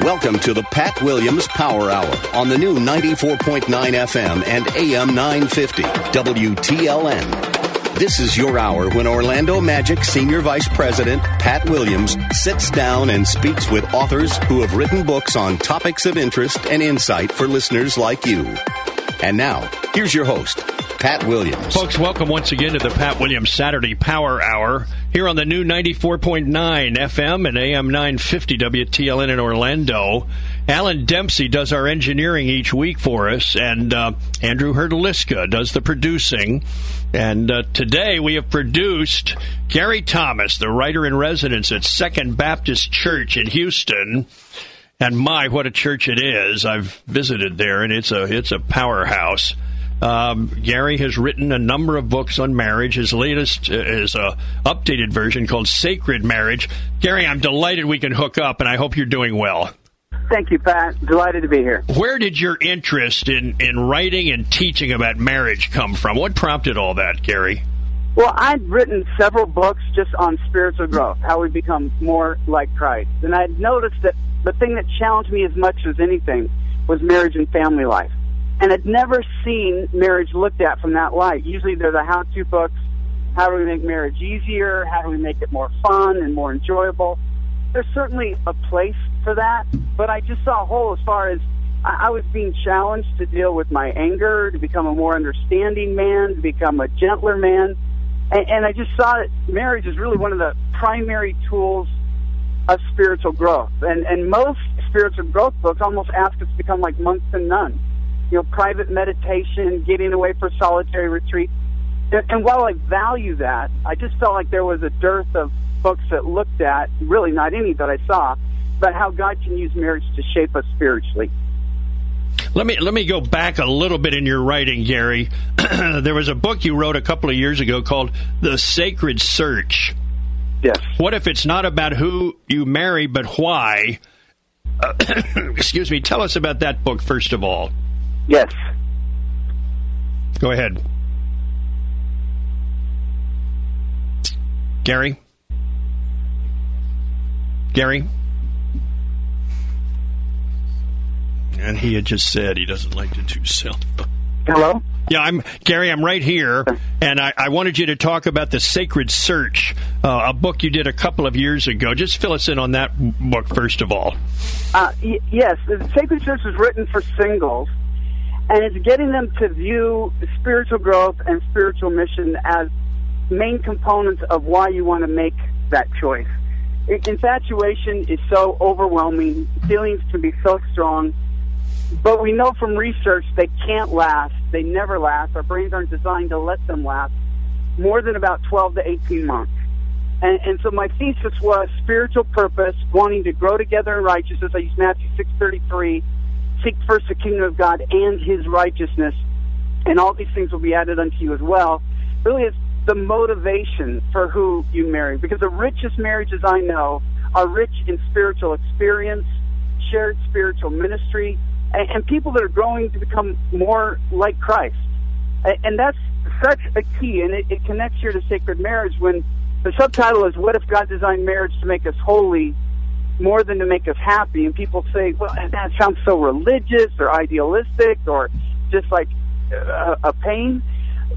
Welcome to the Pat Williams Power Hour on the new 94.9 FM and AM 950 WTLN. This is your hour when Orlando Magic Senior Vice President Pat Williams sits down and speaks with authors who have written books on topics of interest and insight for listeners like you. And now, here's your host, Pat Williams. Folks, welcome once again to the Pat Williams Saturday Power Hour here on the new 94.9 FM and AM 950 WTLN in Orlando. Alan Dempsey does our engineering each week for us, and uh, Andrew Herdaliska does the producing. And uh, today we have produced Gary Thomas, the writer in residence at Second Baptist Church in Houston. And my, what a church it is! I've visited there, and it's a it's a powerhouse. Um, Gary has written a number of books on marriage. His latest is a updated version called Sacred Marriage. Gary, I'm delighted we can hook up, and I hope you're doing well. Thank you, Pat. Delighted to be here. Where did your interest in, in writing and teaching about marriage come from? What prompted all that, Gary? Well, I'd written several books just on spiritual growth, how we become more like Christ. And I'd noticed that the thing that challenged me as much as anything was marriage and family life. And I'd never seen marriage looked at from that light. Usually they're the how-to books. How do we make marriage easier? How do we make it more fun and more enjoyable? There's certainly a place for that, but I just saw a hole as far as I, I was being challenged to deal with my anger, to become a more understanding man, to become a gentler man. And, and I just saw that marriage is really one of the primary tools of spiritual growth. And, and most spiritual growth books almost ask us to become like monks and nuns. You know, private meditation, getting away for solitary retreat. And, and while I value that, I just felt like there was a dearth of books that looked at, really not any that I saw, but how God can use marriage to shape us spiritually. Let me let me go back a little bit in your writing, Gary. there was a book you wrote a couple of years ago called "The Sacred Search." Yes. What if it's not about who you marry, but why? Uh, excuse me. Tell us about that book first of all. Yes. Go ahead, Gary. Gary. And he had just said he doesn't like to do cell phone. Hello? Yeah, I'm Gary. I'm right here, and I, I wanted you to talk about the Sacred Search, uh, a book you did a couple of years ago. Just fill us in on that book first of all. Uh, y- yes, the Sacred Search was written for singles, and it's getting them to view spiritual growth and spiritual mission as main components of why you want to make that choice. Infatuation is so overwhelming. Feelings can be so strong. But we know from research they can't last. They never last. Our brains aren't designed to let them last more than about 12 to 18 months. And, and so my thesis was spiritual purpose, wanting to grow together in righteousness. I use Matthew 6:33, seek first the kingdom of God and His righteousness, and all these things will be added unto you as well. Really, it's the motivation for who you marry. Because the richest marriages I know are rich in spiritual experience, shared spiritual ministry, and, and people that are growing to become more like Christ. And, that's such a key, and it, it connects here to sacred marriage when the subtitle is "What if God designed marriage to make us holy more than to make us happy?" And people say, "Well, that sounds so religious or idealistic or just like a, a pain."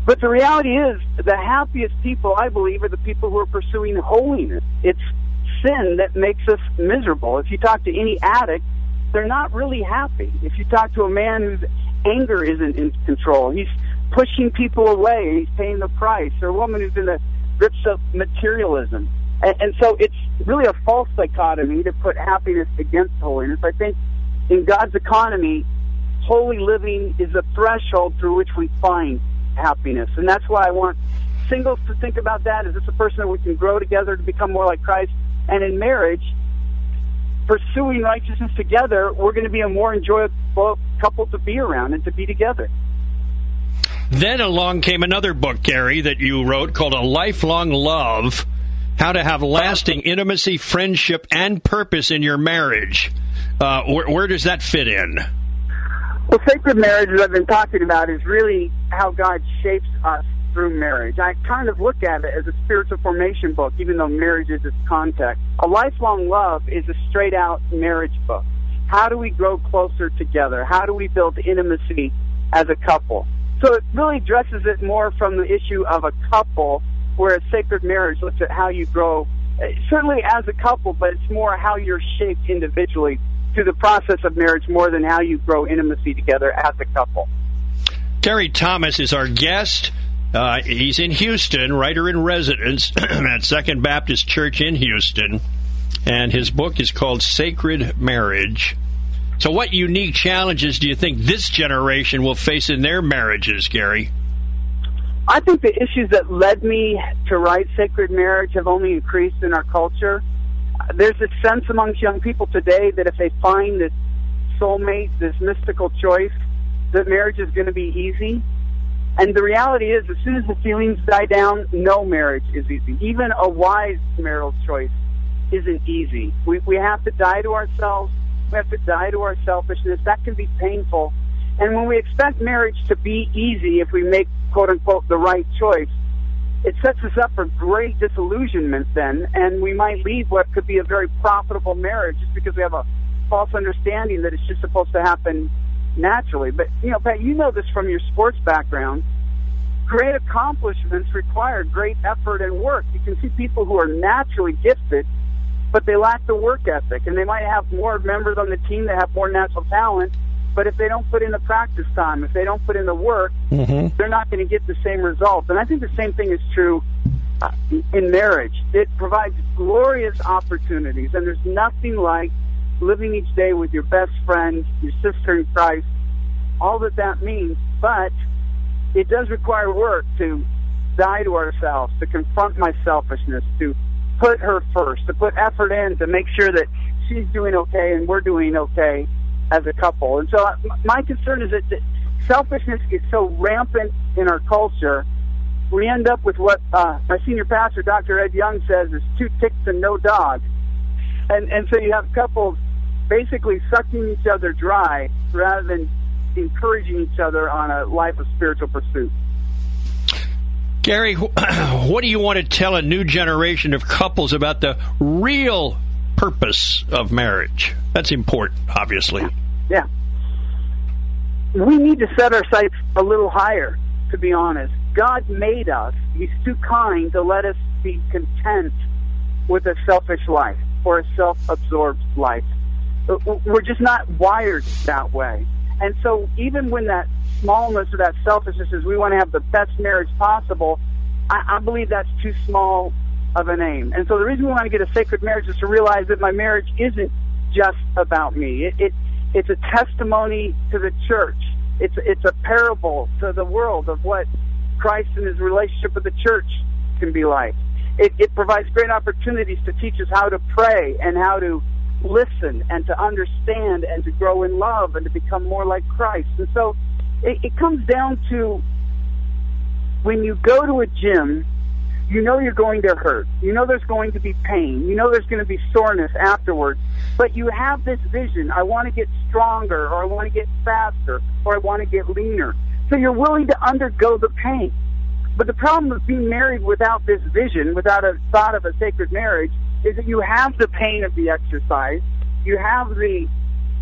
But the reality is, the happiest people, I believe, are the people who are pursuing holiness. It's sin that makes us miserable. If you talk to any addict, they're not really happy. If you talk to a man whose anger isn't in control, he's pushing people away, he's paying the price, or a woman who's in the grips of materialism. And, and so it's really a false dichotomy to put happiness against holiness. I think in God's economy, holy living is a threshold through which we find happiness. And that's why I want singles to think about that. Is this a person that we can grow together to become more like Christ? And in marriage, pursuing righteousness together, we're going to be a more enjoyable couple to be around and to be together. Then along came another book, Gary, that you wrote called A Lifelong Love How to Have Lasting Intimacy, Friendship, and Purpose in Your Marriage. Uh, where, where does that fit in? Well, sacred marriage, as I've been talking about, is really how God shapes us through marriage. I kind of look at it as a spiritual formation book, even though marriage is its context. A lifelong love is a straight out marriage book. How do we grow closer together? How do we build intimacy as a couple? So it really addresses it more from the issue of a couple, whereas sacred marriage looks at how you grow, eh, certainly as a couple, but it's more how you're shaped individually through the process of marriage more than how you grow intimacy together as a couple. Gary Thomas is our guest. Uh, he's in Houston, writer in residence at Second Baptist Church in Houston, and his book is called Sacred Marriage. So, what unique challenges do you think this generation will face in their marriages, Gary? I think the issues that led me to write Sacred Marriage have only increased in our culture. There's a sense amongst young people today that if they find this soulmate, this mystical choice, that marriage is going to be easy. And the reality is, as soon as the feelings die down, no marriage is easy. Even a wise marital choice isn't easy. We, we have to die to ourselves we have to die to our selfishness. That can be painful. And when we expect marriage to be easy, if we make quote unquote the right choice, it sets us up for great disillusionment then, and we might leave what could be a very profitable marriage just because we have a false understanding that it's just supposed to happen naturally. But, you know, Pat, you know this from your sports background. Great accomplishments require great effort and work. You can see people who are naturally gifted but they lack the work ethic. And they might have more members on the team that have more natural talent, but if they don't put in the practice time, if they don't put in the work, mm-hmm. they're not going to get the same results. And I think the same thing is true uh, in marriage. It provides glorious opportunities, and there's nothing like living each day with your best friend, your sister in Christ, all that that means. But it does require work to die to ourselves, to confront my selfishness, to put her first, to put effort in to make sure that she's doing okay and we're doing okay as a couple. And so uh, my concern is that selfishness is so rampant in our culture. We end up with what uh, my senior pastor, Dr. Ed Young, says is two ticks and no dog. And and so you have couples basically sucking each other dry rather than encouraging each other on a life of spiritual pursuit. Gary, what do you want to tell a new generation of couples about the real purpose of marriage? That's important, obviously. Yeah. We need to set our sights a little higher, to be honest. God made us. He's too kind to let us be content with a selfish life or a self absorbed life. We're just not wired that way. And so even when that smallness or that selfishness is we want to have the best marriage possible, I, I believe that's too small of an aim. And so the reason we want to get a sacred marriage is to realize that my marriage isn't just about me. It, it it's a testimony to the church. It's it's a parable to the world of what Christ and his relationship with the church can be like. It, it provides great opportunities to teach us how to pray and how to listen and to understand and to grow in love and to become more like Christ. And so it, it comes down to when you go to a gym, you know you're going to hurt. You know there's going to be pain. You know there's going to be soreness afterwards. But you have this vision. I want to get stronger, or I want to get faster, or I want to get leaner. So you're willing to undergo the pain. But the problem with being married without this vision, without a thought of a sacred marriage, is that you have the pain of the exercise, you have the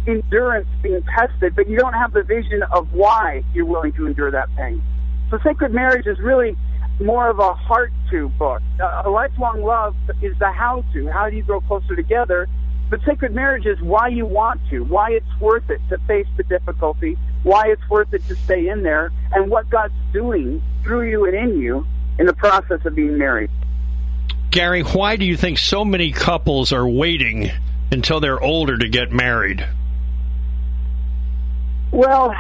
endurance being tested, but you don't have the vision of why you're willing to endure that pain. So Sacred Marriage is really more of a heart to book. A lifelong love is the how to. How do you grow closer together? But sacred marriage is why you want to, why it's worth it to face the difficulty, why it's worth it to stay in there, and what God's doing through you and in you in the process of being married. Gary, why do you think so many couples are waiting until they're older to get married? Well,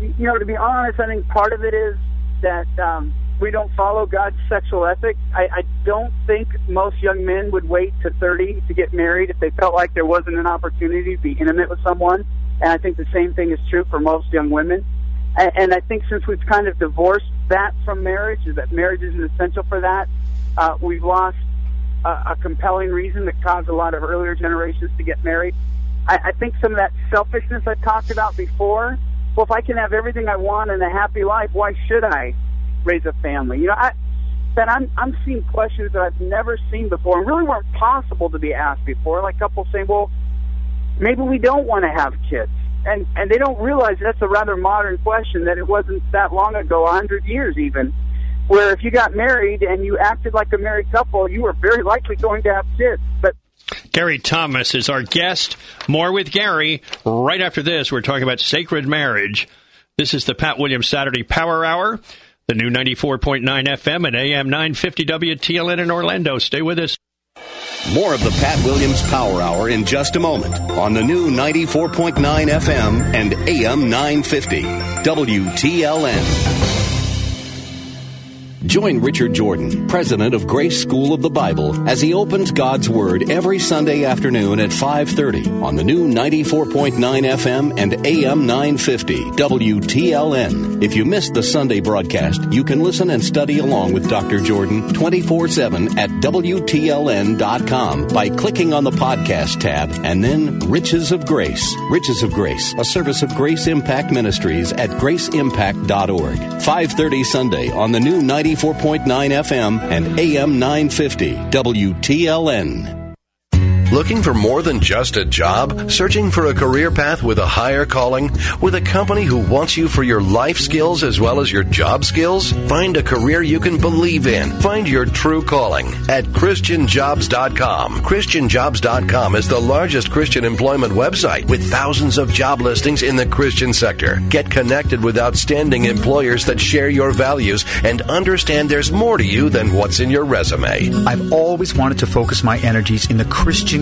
you know, to be honest, I think part of it is that um, we don't follow God's sexual ethic. I, I don't think most young men would wait to 30 to get married if they felt like there wasn't an opportunity to be intimate with someone. And I think the same thing is true for most young women. And, and I think since we've kind of divorced that from marriage, that marriage isn't essential for that, uh, we've lost a, a compelling reason that caused a lot of earlier generations to get married. I, I think some of that selfishness I talked about before. Well, if I can have everything I want in a happy life, why should I raise a family? You know, I, Ben, I'm I'm seeing questions that I've never seen before, and really weren't possible to be asked before. Like couples saying, "Well, maybe we don't want to have kids," and and they don't realize that's a rather modern question. That it wasn't that long ago, a hundred years even, where if you got married and you acted like a married couple, you were very likely going to have kids. But Gary Thomas is our guest. More with Gary right after this. We're talking about sacred marriage. This is the Pat Williams Saturday Power Hour, the new 94.9 FM and AM 950 WTLN in Orlando. Stay with us. More of the Pat Williams Power Hour in just a moment on the new 94.9 FM and AM 950 WTLN. Join Richard Jordan, president of Grace School of the Bible, as he opens God's Word every Sunday afternoon at 5:30 on the new 94.9 FM and AM 950 WTLN. If you missed the Sunday broadcast, you can listen and study along with Dr. Jordan 24/7 at WTLN.com by clicking on the podcast tab and then Riches of Grace. Riches of Grace, a service of Grace Impact Ministries at graceimpact.org. 5:30 Sunday on the new 90 94.9 FM and AM 950 WTLN. Looking for more than just a job? Searching for a career path with a higher calling? With a company who wants you for your life skills as well as your job skills? Find a career you can believe in. Find your true calling at ChristianJobs.com. ChristianJobs.com is the largest Christian employment website with thousands of job listings in the Christian sector. Get connected with outstanding employers that share your values and understand there's more to you than what's in your resume. I've always wanted to focus my energies in the Christian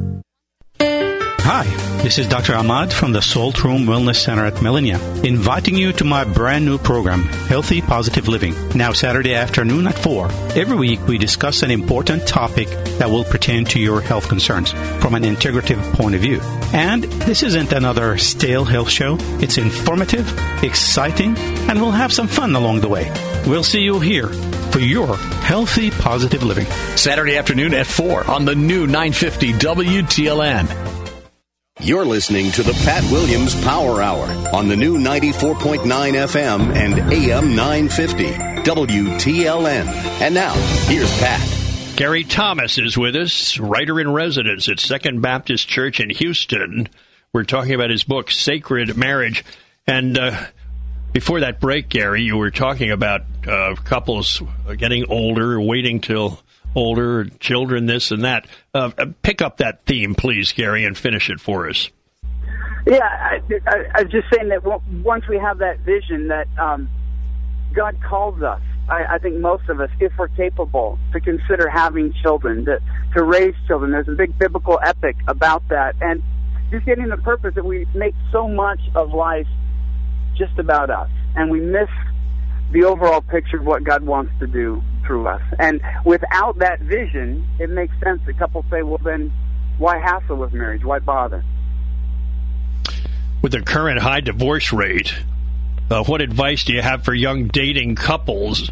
Hi, this is Dr. Ahmad from the Salt Room Wellness Center at Millennia, inviting you to my brand new program, Healthy Positive Living, now Saturday afternoon at 4. Every week we discuss an important topic that will pertain to your health concerns from an integrative point of view. And this isn't another stale health show. It's informative, exciting, and we'll have some fun along the way. We'll see you here for your healthy, positive living. Saturday afternoon at 4 on the new 950 WTLN. You're listening to the Pat Williams Power Hour on the new 94.9 FM and AM 950 WTLN. And now, here's Pat. Gary Thomas is with us, writer in residence at Second Baptist Church in Houston. We're talking about his book, Sacred Marriage. And uh, before that break, Gary, you were talking about uh, couples getting older, waiting till older, children, this and that. Uh, pick up that theme, please, Gary, and finish it for us. Yeah, I, I, I was just saying that once we have that vision that um, God calls us, I, I think most of us, if we're capable, to consider having children, to, to raise children. There's a big biblical epic about that. And just getting the purpose that we make so much of life just about us. And we miss the overall picture of what God wants to do through us. And without that vision, it makes sense that couples say, well, then why hassle with marriage? Why bother? With the current high divorce rate, uh, what advice do you have for young dating couples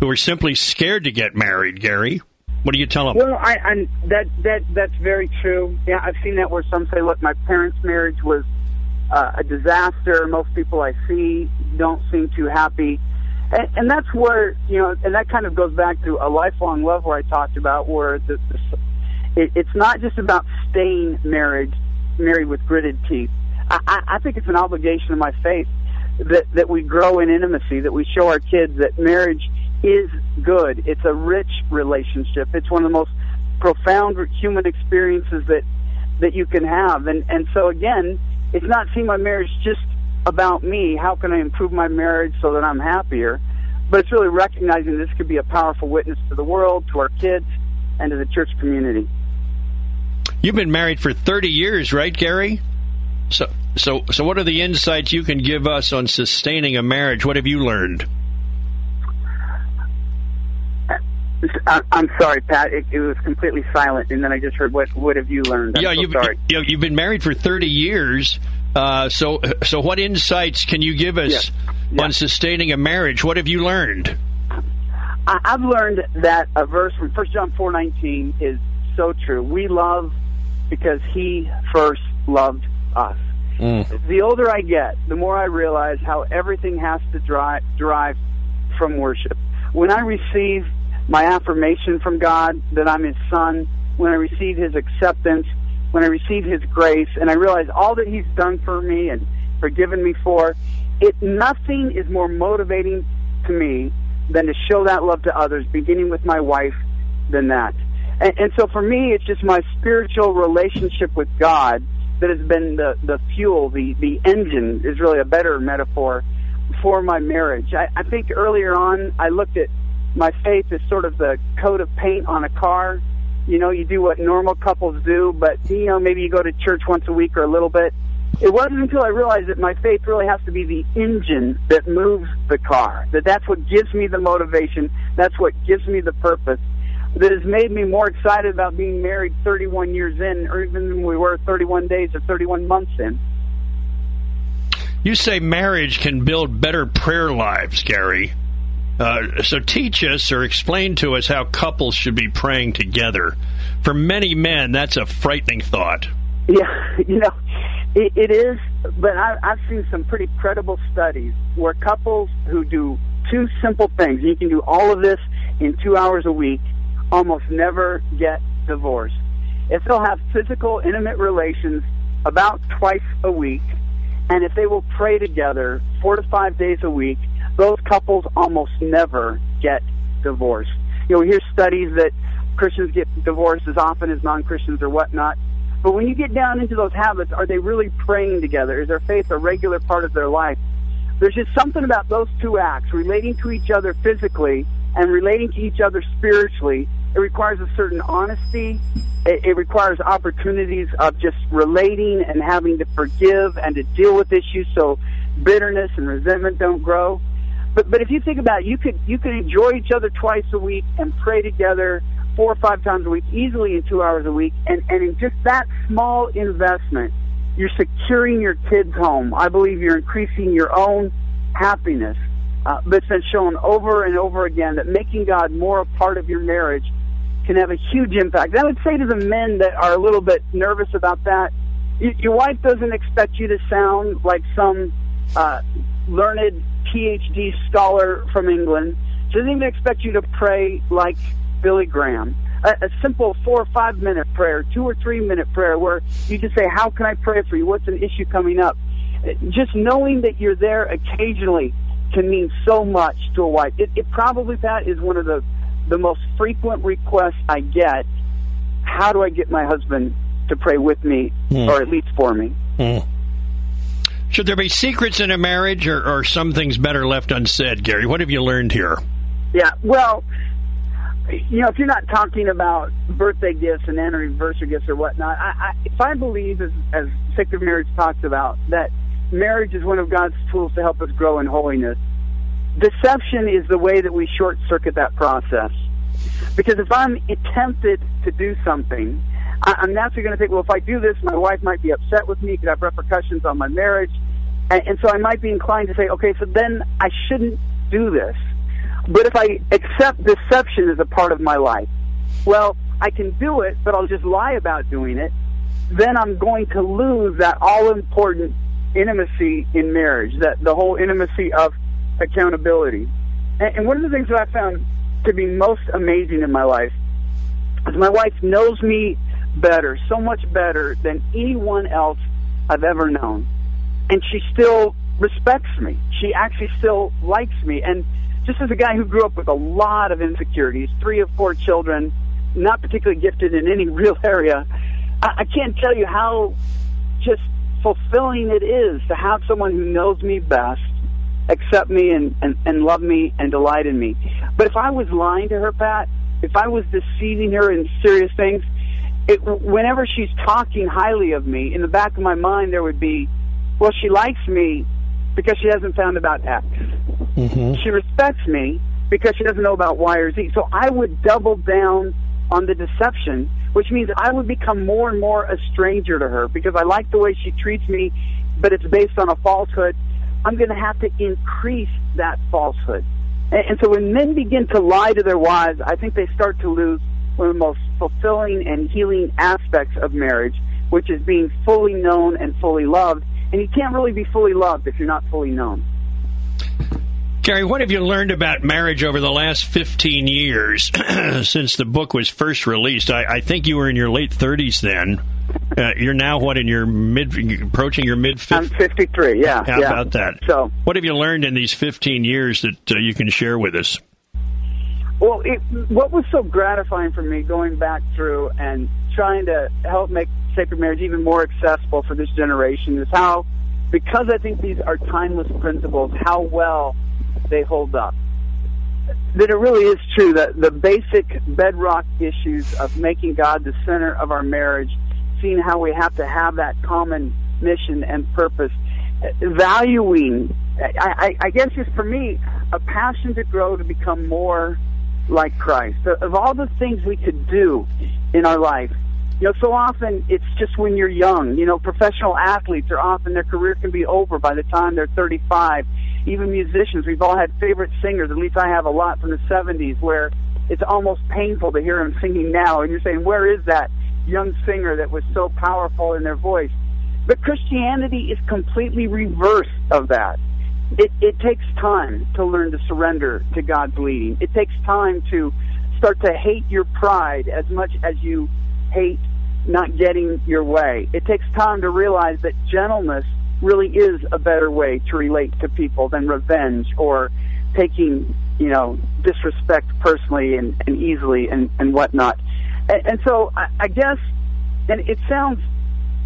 who are simply scared to get married, Gary? What do you tell them? Well, I, I that that that's very true. Yeah, I've seen that where some say, "Look, my parents' marriage was uh, a disaster. Most people I see don't seem too happy." And, and that's where you know, and that kind of goes back to a lifelong love where I talked about where the, the it, it's not just about staying married, married with gritted teeth. I, I I think it's an obligation of my faith that that we grow in intimacy, that we show our kids that marriage is good. It's a rich relationship. It's one of the most profound human experiences that that you can have. And and so again, it's not seeing my marriage just about me. How can I improve my marriage so that I'm happier? But it's really recognizing this could be a powerful witness to the world, to our kids, and to the church community. You've been married for 30 years, right, Gary? So, so, so, what are the insights you can give us on sustaining a marriage? What have you learned? I'm sorry, Pat. It, it, was completely silent, and then I just heard what What have you learned? I'm yeah, so you've. You, you've been married for 30 years. Uh, so, so what insights can you give us yeah. Yeah. on sustaining a marriage? What have you learned? I've learned that a verse from 1 John 4:19 is so true. We love because He first loved us. Mm. The older I get, the more I realize how everything has to drive, derive from worship. When I receive my affirmation from God that I'm His son, when I receive His acceptance, when I receive His grace, and I realize all that He's done for me and forgiven me for, it nothing is more motivating to me than to show that love to others, beginning with my wife, than that. And, and so for me, it's just my spiritual relationship with God that has been the, the fuel, the, the engine is really a better metaphor for my marriage. I, I think earlier on, I looked at my faith as sort of the coat of paint on a car. You know, you do what normal couples do, but, you know, maybe you go to church once a week or a little bit. It wasn't until I realized that my faith really has to be the engine that moves the car, that that's what gives me the motivation, that's what gives me the purpose, that has made me more excited about being married 31 years in, or even than we were 31 days or 31 months in. You say marriage can build better prayer lives, Gary. Uh, so teach us or explain to us how couples should be praying together. For many men, that's a frightening thought. Yeah, you know, it, it is, but I, I've seen some pretty credible studies where couples who do two simple things, you can do all of this in two hours a week, almost never get divorced. If they'll have physical, intimate relations about twice a week, and if they will pray together four to five days a week, those couples almost never get divorced. You know, we hear studies that Christians get divorced as often as non-Christians or whatnot. But when you get down into those habits, are they really praying together? Is their faith a regular part of their life? There's just something about those two acts, relating to each other physically and relating to each other spiritually. It requires a certain honesty. It, it requires opportunities of just relating and having to forgive and to deal with issues so bitterness and resentment don't grow. But but if you think about it, you could you could enjoy each other twice a week and pray together four or five times a week, easily in two hours a week, and and in just that small investment, you're securing your kids' home. I believe you're increasing your own happiness. Uh, but it's been shown over and over again that making God more a part of your marriage can have a huge impact. I would say to the men that are a little bit nervous about that, your wife doesn't expect you to sound like some uh, learned PhD scholar from England. She doesn't even expect you to pray like Billy Graham. A, a simple four or five minute prayer, two or three minute prayer where you just say, How can I pray for you? What's an issue coming up? Just knowing that you're there occasionally can mean so much to a wife. It, it probably, Pat, is one of the, the most frequent requests I get. How do I get my husband to pray with me, mm. or at least for me? Mm. Should there be secrets in a marriage, or, or some things better left unsaid, Gary? What have you learned here? Yeah, well, you know, if you're not talking about birthday gifts and anniversary gifts or whatnot, I, I, if I believe, as, as Sacred Marriage talks about, that marriage is one of God's tools to help us grow in holiness, deception is the way that we short circuit that process. Because if I'm tempted to do something, I'm naturally going to think, well, if I do this, my wife might be upset with me. Could have repercussions on my marriage. And, and so I might be inclined to say, okay, so then I shouldn't do this. But if I accept deception as a part of my life, well, I can do it, but I'll just lie about doing it. Then I'm going to lose that all important intimacy in marriage, that the whole intimacy of accountability. And, and one of the things that I found to be most amazing in my life is my wife knows me better, so much better than anyone else I've ever known. And she still respects me. She actually still likes me. And just as a guy who grew up with a lot of insecurities, three or four children, not particularly gifted in any real area, I, I can't tell you how just fulfilling it is to have someone who knows me best accept me and, and, and love me and delight in me. But if I was lying to her, Pat, if I was deceiving her in serious things, it, whenever she's talking highly of me, in the back of my mind there would be, well, she likes me because she hasn't found about X. Mm-hmm. She respects me because she doesn't know about Y or Z. So I would double down on the deception, which means I would become more and more a stranger to her because I like the way she treats me, but it's based on a falsehood. I'm going to have to increase that falsehood. And, and so when men begin to lie to their wives, I think they start to lose one of the most fulfilling and healing aspects of marriage, which is being fully known and fully loved. And you can't really be fully loved if you're not fully known. Gary, what have you learned about marriage over the last 15 years since the book was first released? I, I think you were in your late 30s then. Uh, you're now what in your mid, approaching your mid. I'm 53. Yeah. How yeah. about that? So, what have you learned in these 15 years that uh, you can share with us? Well, it, what was so gratifying for me going back through and trying to help make sacred marriage even more accessible for this generation is how, because I think these are timeless principles, how well they hold up. That it really is true that the basic bedrock issues of making God the center of our marriage, seeing how we have to have that common mission and purpose, valuing, I, I, I guess just for me, a passion to grow to become more like Christ. Of all the things we could do in our life, you know, so often it's just when you're young. You know, professional athletes are often their career can be over by the time they're 35. Even musicians, we've all had favorite singers. At least I have a lot from the 70s where it's almost painful to hear them singing now. And you're saying, where is that young singer that was so powerful in their voice? But Christianity is completely reverse of that. It, it takes time to learn to surrender to God's leading. It takes time to start to hate your pride as much as you hate not getting your way. It takes time to realize that gentleness really is a better way to relate to people than revenge or taking, you know, disrespect personally and, and easily and, and whatnot. And, and so I, I guess, and it sounds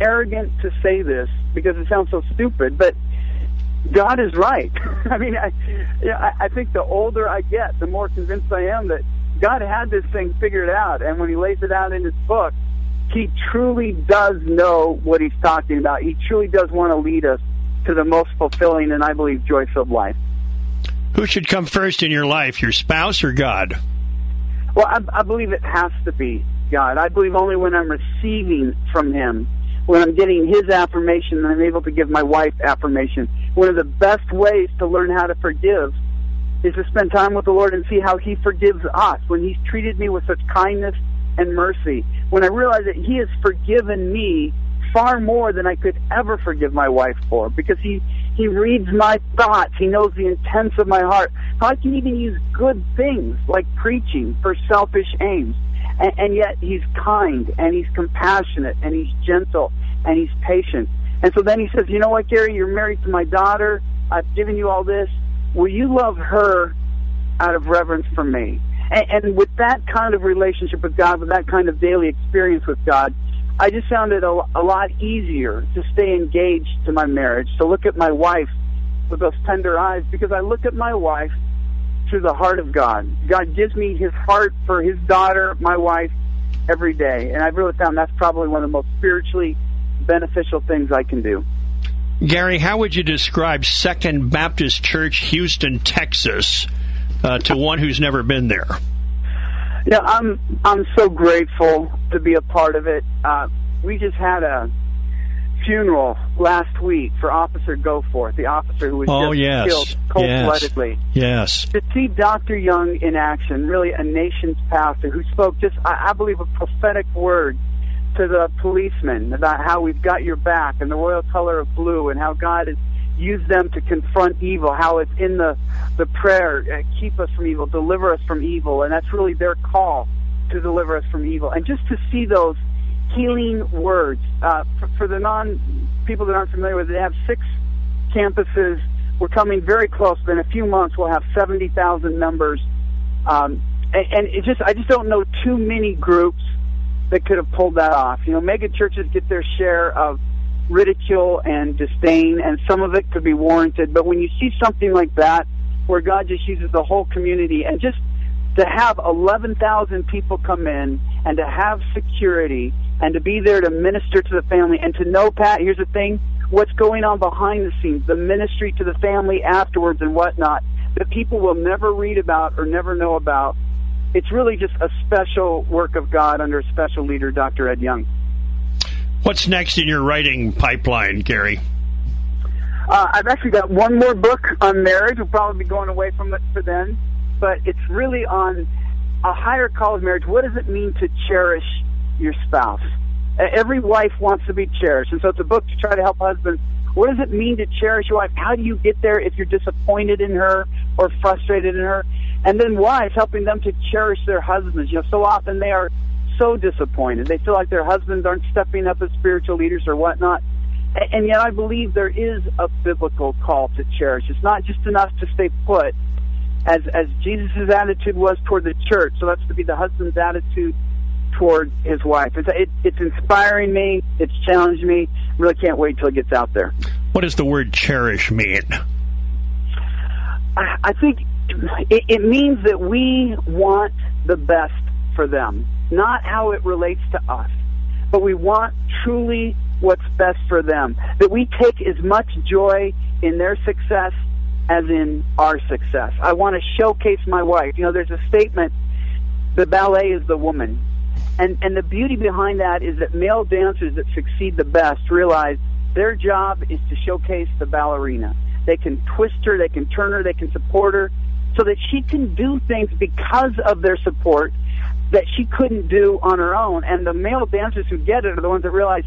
arrogant to say this because it sounds so stupid, but God is right. I mean, I, yeah, I think the older I get, the more convinced I am that God had this thing figured out, and when He lays it out in His book, He truly does know what He's talking about. He truly does want to lead us to the most fulfilling and I believe joy-filled life. Who should come first in your life, your spouse or God? Well, I, I believe it has to be God. I believe only when I'm receiving from Him, when I'm getting His affirmation, I'm able to give my wife affirmation. One of the best ways to learn how to forgive is to spend time with the Lord and see how He forgives us when He's treated me with such kindness and mercy. When I realize that He has forgiven me far more than I could ever forgive my wife for because He he reads my thoughts. He knows the intents of my heart. How I can even use good things like preaching for selfish aims. And, and yet he's kind and he's compassionate and he's gentle and he's patient. And so then he says, you know what, Gary, you're married to my daughter. I've given you all this. Will you love her out of reverence for me? And, and with that kind of relationship with God, with that kind of daily experience with God, I just found it a, a lot easier to stay engaged to my marriage, to look at my wife with those tender eyes, because I look at my wife through the heart of God. God gives me his heart for his daughter, my wife, every day. And I've really found that's probably one of the most spiritually beneficial things I can do. Gary, how would you describe Second Baptist Church, Houston, Texas, uh, to one who's never been there? Yeah, I'm I'm so grateful to be a part of it. Uh, we just had a funeral last week for Officer Goforth, the officer who was oh, just yes. killed cold-bloodedly. Yes. To see Dr. Young in action, really a nation's pastor who spoke just, I, I believe, a prophetic word to the policemen about how we've got your back and the royal color of blue and how God has used them to confront evil, how it's in the, the prayer, uh, keep us from evil, deliver us from evil, and that's really their call to deliver us from evil. And just to see those healing words, uh, for, for the non people that aren't familiar with it, they have six campuses we're coming very close. In a few months, we'll have 70,000 members. Um, and, and it just, I just don't know too many groups that could have pulled that off. You know, mega churches get their share of ridicule and disdain, and some of it could be warranted. But when you see something like that, where God just uses the whole community, and just to have 11,000 people come in and to have security and to be there to minister to the family and to know, Pat, here's the thing, what's going on behind the scenes, the ministry to the family afterwards and whatnot, that people will never read about or never know about. It's really just a special work of God under a special leader, Dr. Ed Young. What's next in your writing pipeline, Gary? Uh, I've actually got one more book on marriage. We'll probably be going away from it for then, but it's really on a higher call of marriage. What does it mean to cherish your spouse? Every wife wants to be cherished, and so it's a book to try to help husbands. What does it mean to cherish your wife? How do you get there if you're disappointed in her or frustrated in her? And then wives helping them to cherish their husbands. You know, so often they are so disappointed. They feel like their husbands aren't stepping up as spiritual leaders or whatnot. And yet I believe there is a biblical call to cherish. It's not just enough to stay put as as Jesus' attitude was toward the church. So that's to be the husband's attitude toward his wife. It's, it, it's inspiring me. It's challenged me. Really can't wait till it gets out there. What does the word cherish mean? I, I think it, it means that we want the best for them, not how it relates to us, but we want truly what's best for them. That we take as much joy in their success as in our success. I want to showcase my wife. You know, there's a statement the ballet is the woman. And and the beauty behind that is that male dancers that succeed the best realize their job is to showcase the ballerina. They can twist her, they can turn her, they can support her so that she can do things because of their support that she couldn't do on her own. And the male dancers who get it are the ones that realize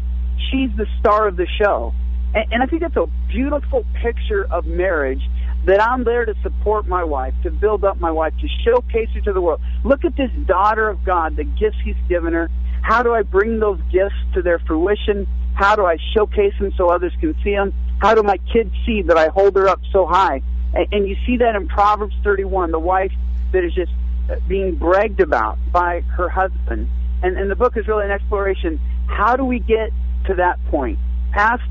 she's the star of the show. And, and I think that's a beautiful picture of marriage that I'm there to support my wife, to build up my wife, to showcase her to the world. Look at this daughter of God, the gifts He's given her. How do I bring those gifts to their fruition? How do I showcase them so others can see them? How do my kids see that I hold her up so high? And, and you see that in Proverbs 31, the wife that is just uh, being bragged about by her husband. And, and the book is really an exploration. How do we get to that point? Past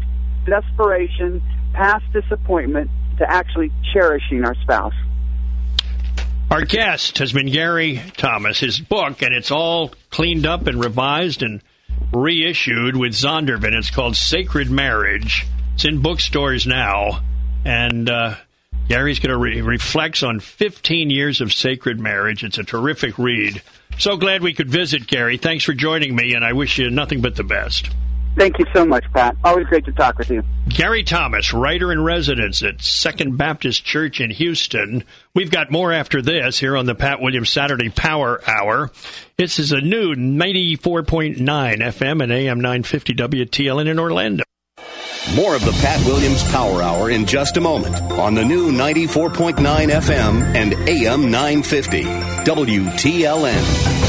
desperation, past disappointment, to actually cherishing our spouse. Our guest has been Gary Thomas. His book, and it's all cleaned up and revised and reissued with Zondervan. It's called Sacred Marriage. It's in bookstores now. And uh, Gary's going to re- reflects on 15 years of sacred marriage. It's a terrific read. So glad we could visit, Gary. Thanks for joining me, and I wish you nothing but the best. Thank you so much, Pat. Always great to talk with you. Gary Thomas, writer in residence at Second Baptist Church in Houston. We've got more after this here on the Pat Williams Saturday Power Hour. This is a new 94.9 FM and AM 950 WTLN in Orlando. More of the Pat Williams Power Hour in just a moment on the new 94.9 FM and AM 950 WTLN.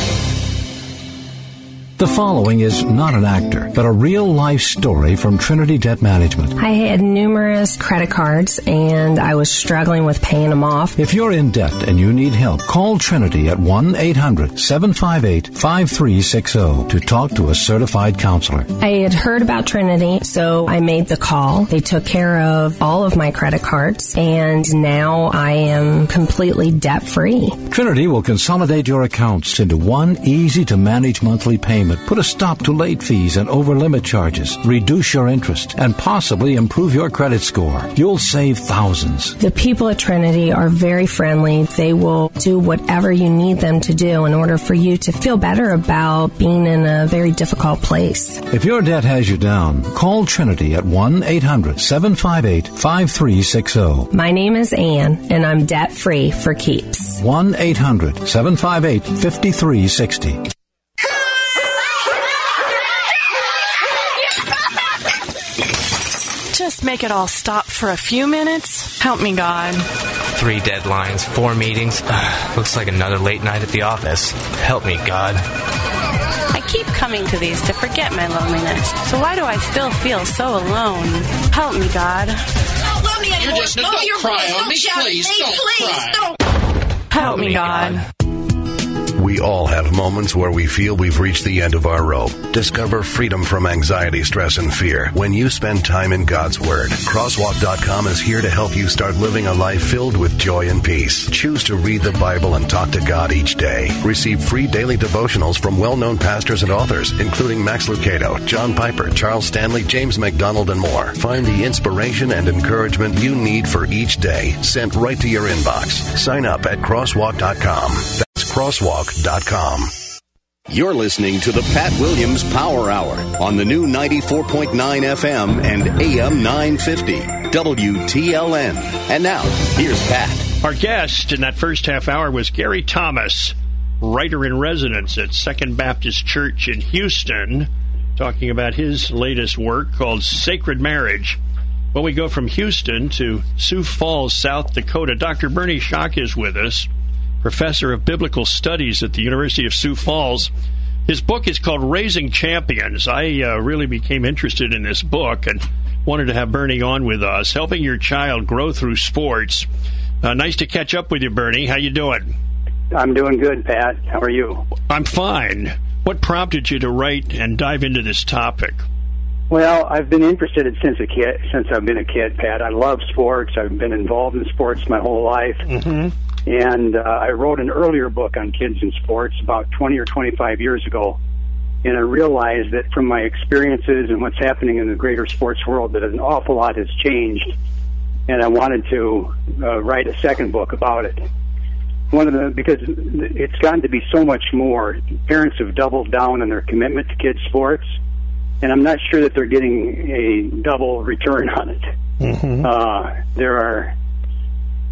The following is not an actor, but a real life story from Trinity Debt Management. I had numerous credit cards and I was struggling with paying them off. If you're in debt and you need help, call Trinity at 1 800 758 5360 to talk to a certified counselor. I had heard about Trinity, so I made the call. They took care of all of my credit cards and now I am completely debt free. Trinity will consolidate your accounts into one easy to manage monthly payment put a stop to late fees and over limit charges, reduce your interest, and possibly improve your credit score. You'll save thousands. The people at Trinity are very friendly. They will do whatever you need them to do in order for you to feel better about being in a very difficult place. If your debt has you down, call Trinity at 1 800 758 5360. My name is Ann, and I'm debt free for keeps. 1 800 758 5360. Just make it all stop for a few minutes? Help me, God. Three deadlines, four meetings. Ugh, looks like another late night at the office. Help me, God. I keep coming to these to forget my loneliness. So why do I still feel so alone? Help me, God. Let me at you, listener. Don't cry on me, please. Don't cry. Help me, God. We all have moments where we feel we've reached the end of our rope. Discover freedom from anxiety, stress, and fear when you spend time in God's Word. Crosswalk.com is here to help you start living a life filled with joy and peace. Choose to read the Bible and talk to God each day. Receive free daily devotionals from well known pastors and authors, including Max Lucado, John Piper, Charles Stanley, James MacDonald, and more. Find the inspiration and encouragement you need for each day sent right to your inbox. Sign up at crosswalk.com. That's crosswalk.com. You're listening to the Pat Williams Power Hour on the new 94.9 FM and AM 950 WTLN. And now, here's Pat. Our guest in that first half hour was Gary Thomas, writer in residence at Second Baptist Church in Houston, talking about his latest work called Sacred Marriage. Well, we go from Houston to Sioux Falls, South Dakota. Dr. Bernie Schock is with us, professor of biblical studies at the University of Sioux Falls. His book is called Raising Champions. I uh, really became interested in this book and wanted to have Bernie on with us, helping your child grow through sports. Uh, nice to catch up with you, Bernie. How you doing? I'm doing good, Pat. How are you? I'm fine. What prompted you to write and dive into this topic? Well, I've been interested in since a kid, since I've been a kid, Pat. I love sports. I've been involved in sports my whole life. Mm-hmm. And uh, I wrote an earlier book on kids in sports about 20 or 25 years ago. And I realized that from my experiences and what's happening in the greater sports world, that an awful lot has changed. And I wanted to uh, write a second book about it. One of the because it's gotten to be so much more. Parents have doubled down on their commitment to kids sports, and I'm not sure that they're getting a double return on it. Mm-hmm. Uh, there are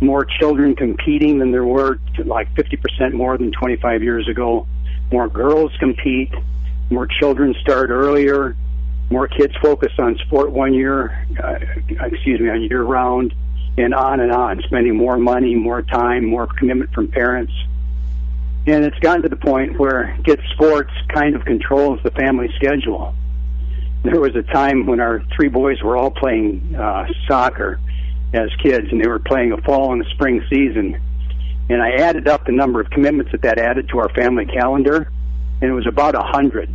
more children competing than there were, like 50% more than 25 years ago. More girls compete. More children start earlier. More kids focus on sport one year, uh, excuse me, on year round, and on and on, spending more money, more time, more commitment from parents. And it's gotten to the point where kids' sports kind of controls the family schedule. There was a time when our three boys were all playing uh, soccer as kids, and they were playing a fall and a spring season. And I added up the number of commitments that that added to our family calendar, and it was about a 100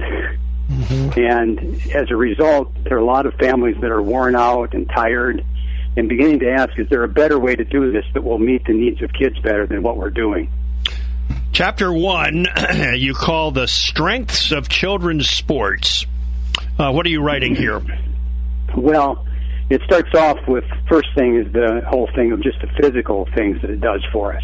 And as a result, there are a lot of families that are worn out and tired, and beginning to ask, is there a better way to do this that will meet the needs of kids better than what we're doing? Chapter one, you call the strengths of children's sports. Uh, what are you writing here? Well, it starts off with first thing is the whole thing of just the physical things that it does for us.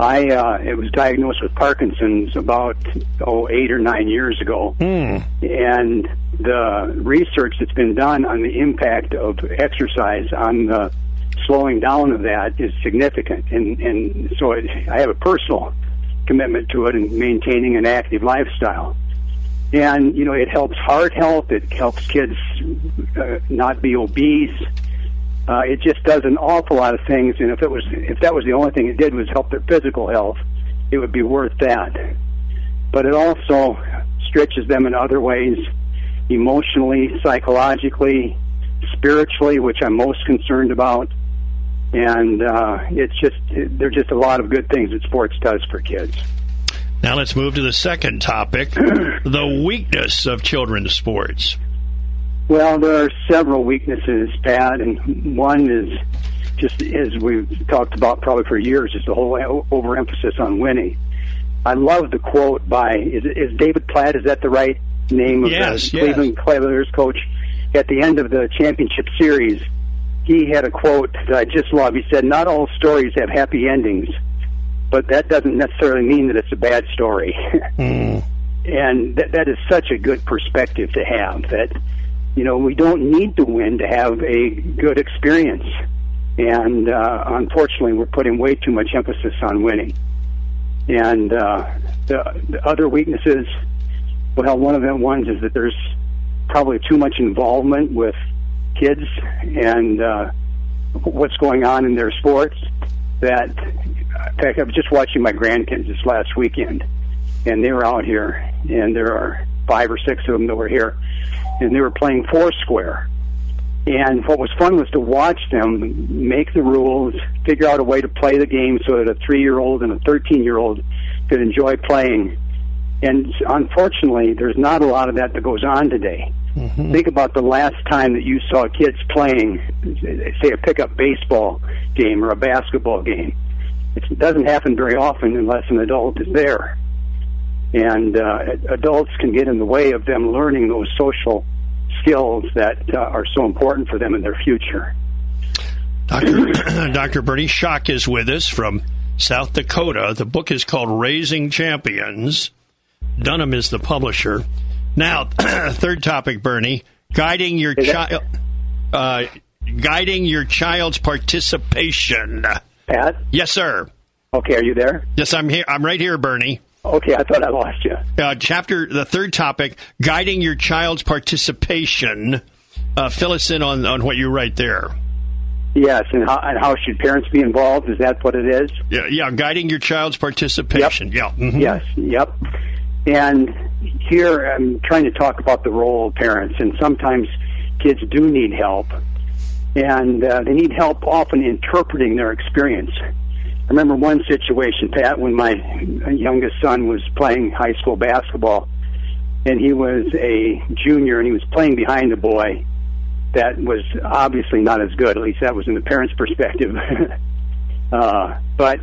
I uh, it was diagnosed with Parkinson's about oh eight or nine years ago, Hmm. and the research that's been done on the impact of exercise on the slowing down of that is significant, and and so it, I have a personal commitment to it and maintaining an active lifestyle. And you know, it helps heart health. It helps kids uh, not be obese. Uh, it just does an awful lot of things. And if it was, if that was the only thing it did was help their physical health, it would be worth that. But it also stretches them in other ways, emotionally, psychologically, spiritually, which I'm most concerned about. And uh, it's just, there's just a lot of good things that sports does for kids. Now let's move to the second topic the weakness of children's sports. Well, there are several weaknesses, Pat, and one is just as we've talked about probably for years is the whole overemphasis on winning. I love the quote by is, is David Blatt? Is that the right name of Yes, the yes. Cleveland Cavaliers coach? At the end of the championship series, he had a quote that I just love. He said, "Not all stories have happy endings, but that doesn't necessarily mean that it's a bad story." Hmm. and that, that is such a good perspective to have that you know we don't need to win to have a good experience and uh, unfortunately we're putting way too much emphasis on winning and uh, the, the other weaknesses well one of the ones is that there's probably too much involvement with kids and uh, what's going on in their sports that in fact I was just watching my grandkids this last weekend and they were out here, and there are five or six of them that were here, and they were playing Foursquare. And what was fun was to watch them make the rules, figure out a way to play the game so that a three year old and a 13 year old could enjoy playing. And unfortunately, there's not a lot of that that goes on today. Mm-hmm. Think about the last time that you saw kids playing, say, a pickup baseball game or a basketball game. It doesn't happen very often unless an adult is there. And uh, adults can get in the way of them learning those social skills that uh, are so important for them in their future. Dr. Dr. Bernie Schock is with us from South Dakota. The book is called Raising Champions. Dunham is the publisher. Now, third topic, Bernie, guiding your child, uh, guiding your child's participation. Pat. Yes, sir. Okay, are you there? Yes, I'm here. I'm right here, Bernie. Okay, I thought I lost you. Uh, chapter the third topic, guiding your child's participation. Uh, fill us in on, on what you write there. Yes, and how, and how should parents be involved? Is that what it is? Yeah, yeah, guiding your child's participation. Yep. Yeah. Mm-hmm. Yes. Yep. And here I'm trying to talk about the role of parents, and sometimes kids do need help, and uh, they need help often interpreting their experience. I remember one situation, Pat, when my youngest son was playing high school basketball, and he was a junior, and he was playing behind a boy that was obviously not as good. At least that was in the parents' perspective. uh, but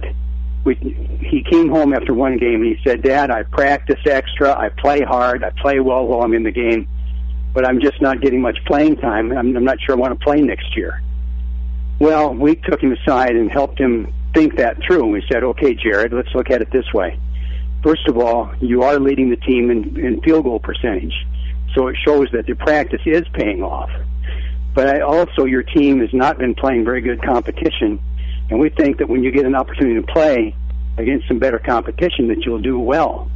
we, he came home after one game and he said, "Dad, I practice extra. I play hard. I play well while I'm in the game, but I'm just not getting much playing time. I'm, I'm not sure I want to play next year." Well, we took him aside and helped him think that through. And we said, "Okay, Jared, let's look at it this way. First of all, you are leading the team in, in field goal percentage, so it shows that the practice is paying off." But I also, your team has not been playing very good competition, and we think that when you get an opportunity to play against some better competition, that you'll do well.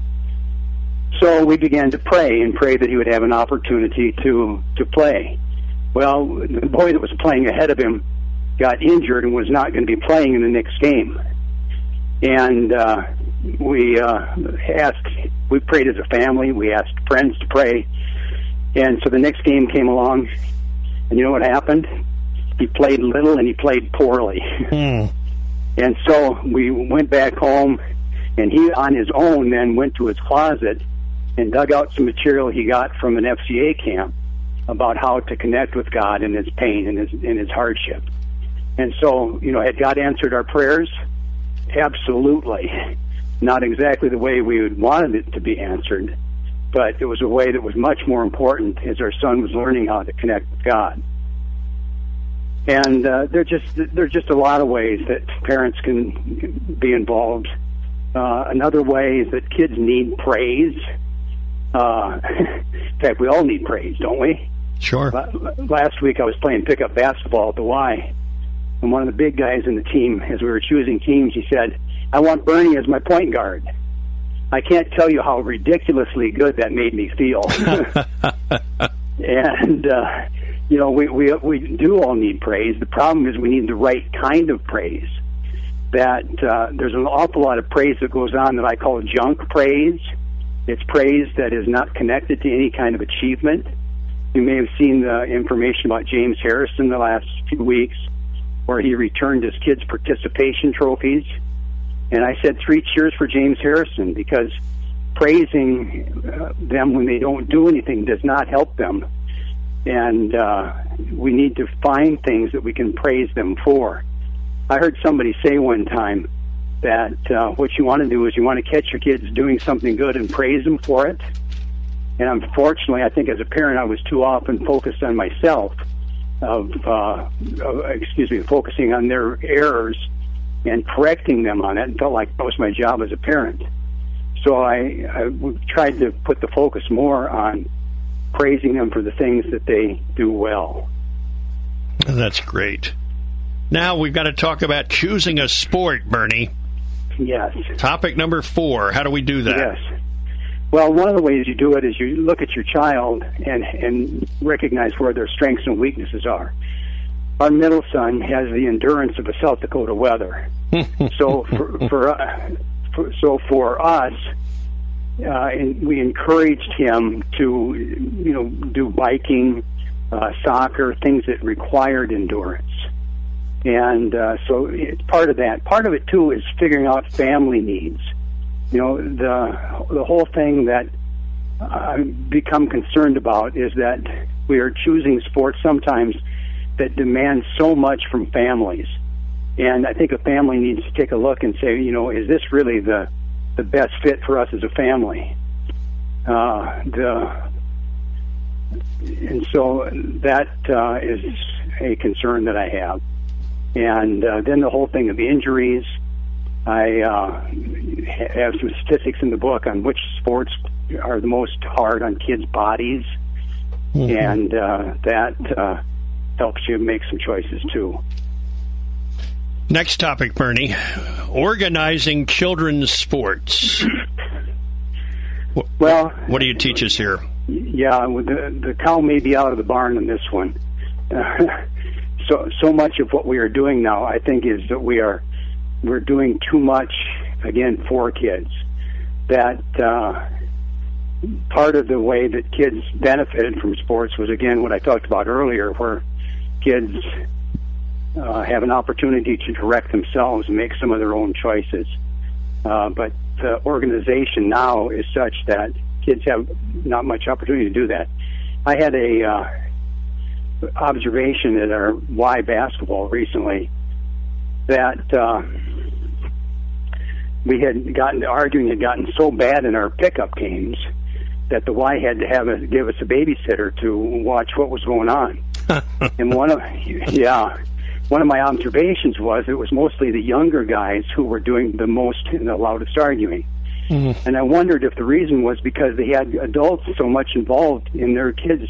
So we began to pray and pray that he would have an opportunity to to play. Well, the boy that was playing ahead of him got injured and was not going to be playing in the next game. And uh, we uh, asked, we prayed as a family. We asked friends to pray. And so the next game came along, and you know what happened? He played little and he played poorly. Mm. and so we went back home, and he, on his own, then went to his closet and dug out some material he got from an FCA camp about how to connect with God in his pain and his in his hardship. And so, you know, had God answered our prayers? Absolutely. Not exactly the way we would wanted it to be answered, but it was a way that was much more important as our son was learning how to connect with God. And uh, there just there are just a lot of ways that parents can be involved. Uh, another way is that kids need praise. Uh, in fact, we all need praise, don't we? Sure. Last week I was playing pickup basketball at the Y, and one of the big guys in the team, as we were choosing teams, he said, "I want Bernie as my point guard." I can't tell you how ridiculously good that made me feel. and uh, you know, we we we do all need praise. The problem is we need the right kind of praise. That uh, there's an awful lot of praise that goes on that I call junk praise. It's praise that is not connected to any kind of achievement. You may have seen the information about James Harrison the last few weeks, where he returned his kids' participation trophies. And I said three cheers for James Harrison because praising uh, them when they don't do anything does not help them. And uh, we need to find things that we can praise them for. I heard somebody say one time that uh, what you want to do is you want to catch your kids doing something good and praise them for it. And unfortunately, I think as a parent, I was too often focused on myself, of, uh, of excuse me, focusing on their errors and correcting them on it, and felt like that was my job as a parent. So I, I tried to put the focus more on praising them for the things that they do well. That's great. Now we've got to talk about choosing a sport, Bernie. Yes. Topic number four. How do we do that? Yes. Well, one of the ways you do it is you look at your child and and recognize where their strengths and weaknesses are. Our middle son has the endurance of a South Dakota weather, so for, for, uh, for so for us, uh, and we encouraged him to you know do biking, uh, soccer, things that required endurance. And uh, so it's part of that. Part of it too is figuring out family needs. You know, the the whole thing that I've become concerned about is that we are choosing sports sometimes that demand so much from families. And I think a family needs to take a look and say, you know, is this really the the best fit for us as a family? Uh, the and so that uh, is a concern that I have. And uh, then the whole thing of injuries. I uh, have some statistics in the book on which sports are the most hard on kids' bodies, mm-hmm. and uh, that uh, helps you make some choices too. Next topic, Bernie. Organizing children's sports. well, what do you teach us here? Yeah, the, the cow may be out of the barn in this one. so so much of what we are doing now, I think, is that we are we're doing too much again for kids. That uh, part of the way that kids benefited from sports was again what I talked about earlier, where kids uh, have an opportunity to direct themselves and make some of their own choices. Uh, but the organization now is such that kids have not much opportunity to do that. I had a uh, observation at our Y basketball recently that uh, we had gotten arguing had gotten so bad in our pickup games that the Y had to have a, give us a babysitter to watch what was going on. and one of yeah, one of my observations was it was mostly the younger guys who were doing the most and the loudest arguing. Mm-hmm. And I wondered if the reason was because they had adults so much involved in their kids,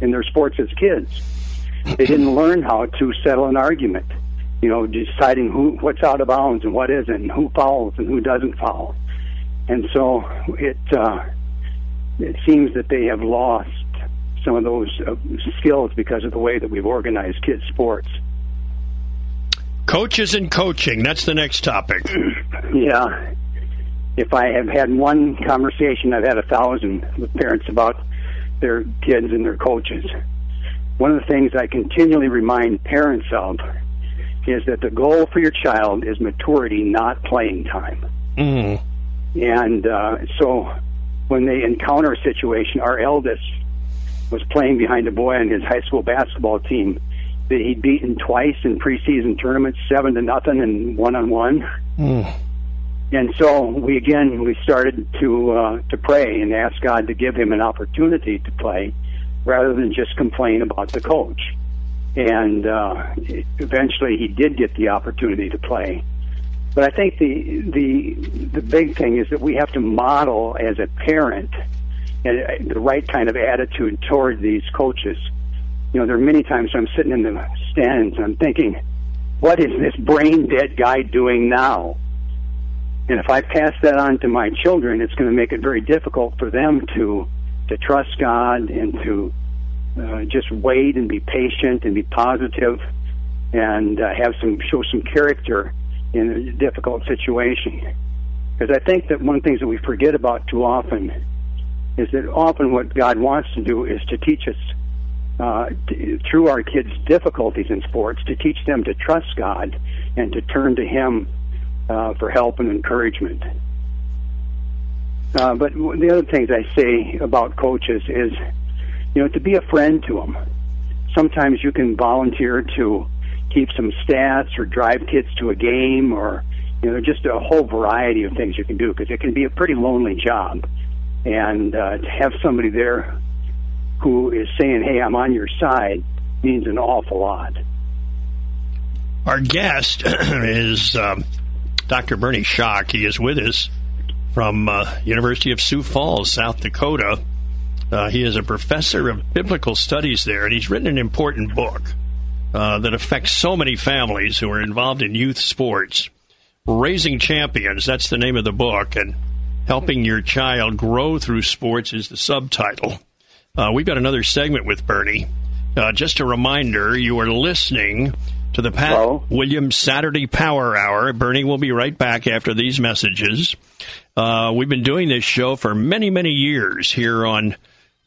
in their sports as kids. They didn't learn how to settle an argument. You know, deciding who what's out of bounds and what isn't, and who fouls and who doesn't foul. And so it uh, it seems that they have lost some of those uh, skills because of the way that we've organized kids' sports. Coaches and coaching. That's the next topic. yeah if I have had one conversation, I've had a thousand with parents about their kids and their coaches. One of the things I continually remind parents of is that the goal for your child is maturity, not playing time. Mm. And uh, so when they encounter a situation, our eldest was playing behind a boy on his high school basketball team that he'd beaten twice in preseason tournaments, seven to nothing and one on one. And so we again we started to uh, to pray and ask God to give him an opportunity to play, rather than just complain about the coach. And uh, eventually, he did get the opportunity to play. But I think the the the big thing is that we have to model as a parent and the right kind of attitude toward these coaches. You know, there are many times I'm sitting in the stands and I'm thinking, what is this brain dead guy doing now? And if I pass that on to my children, it's going to make it very difficult for them to to trust God and to uh, just wait and be patient and be positive and uh, have some show some character in a difficult situation. Because I think that one of the things that we forget about too often is that often what God wants to do is to teach us uh, t- through our kids' difficulties in sports to teach them to trust God and to turn to Him uh, for help and encouragement. Uh, but the other things I say about coaches is, you know, to be a friend to them. Sometimes you can volunteer to keep some stats or drive kids to a game or, you know, just a whole variety of things you can do because it can be a pretty lonely job. And uh, to have somebody there who is saying, hey, I'm on your side means an awful lot. Our guest is um, Dr. Bernie Schock. He is with us from uh, University of Sioux Falls, South Dakota. Uh, he is a professor of biblical studies there, and he's written an important book uh, that affects so many families who are involved in youth sports. Raising Champions, that's the name of the book, and Helping Your Child Grow Through Sports is the subtitle. Uh, we've got another segment with Bernie. Uh, just a reminder, you are listening to the Pat Hello? Williams Saturday Power Hour. Bernie will be right back after these messages. Uh, we've been doing this show for many, many years here on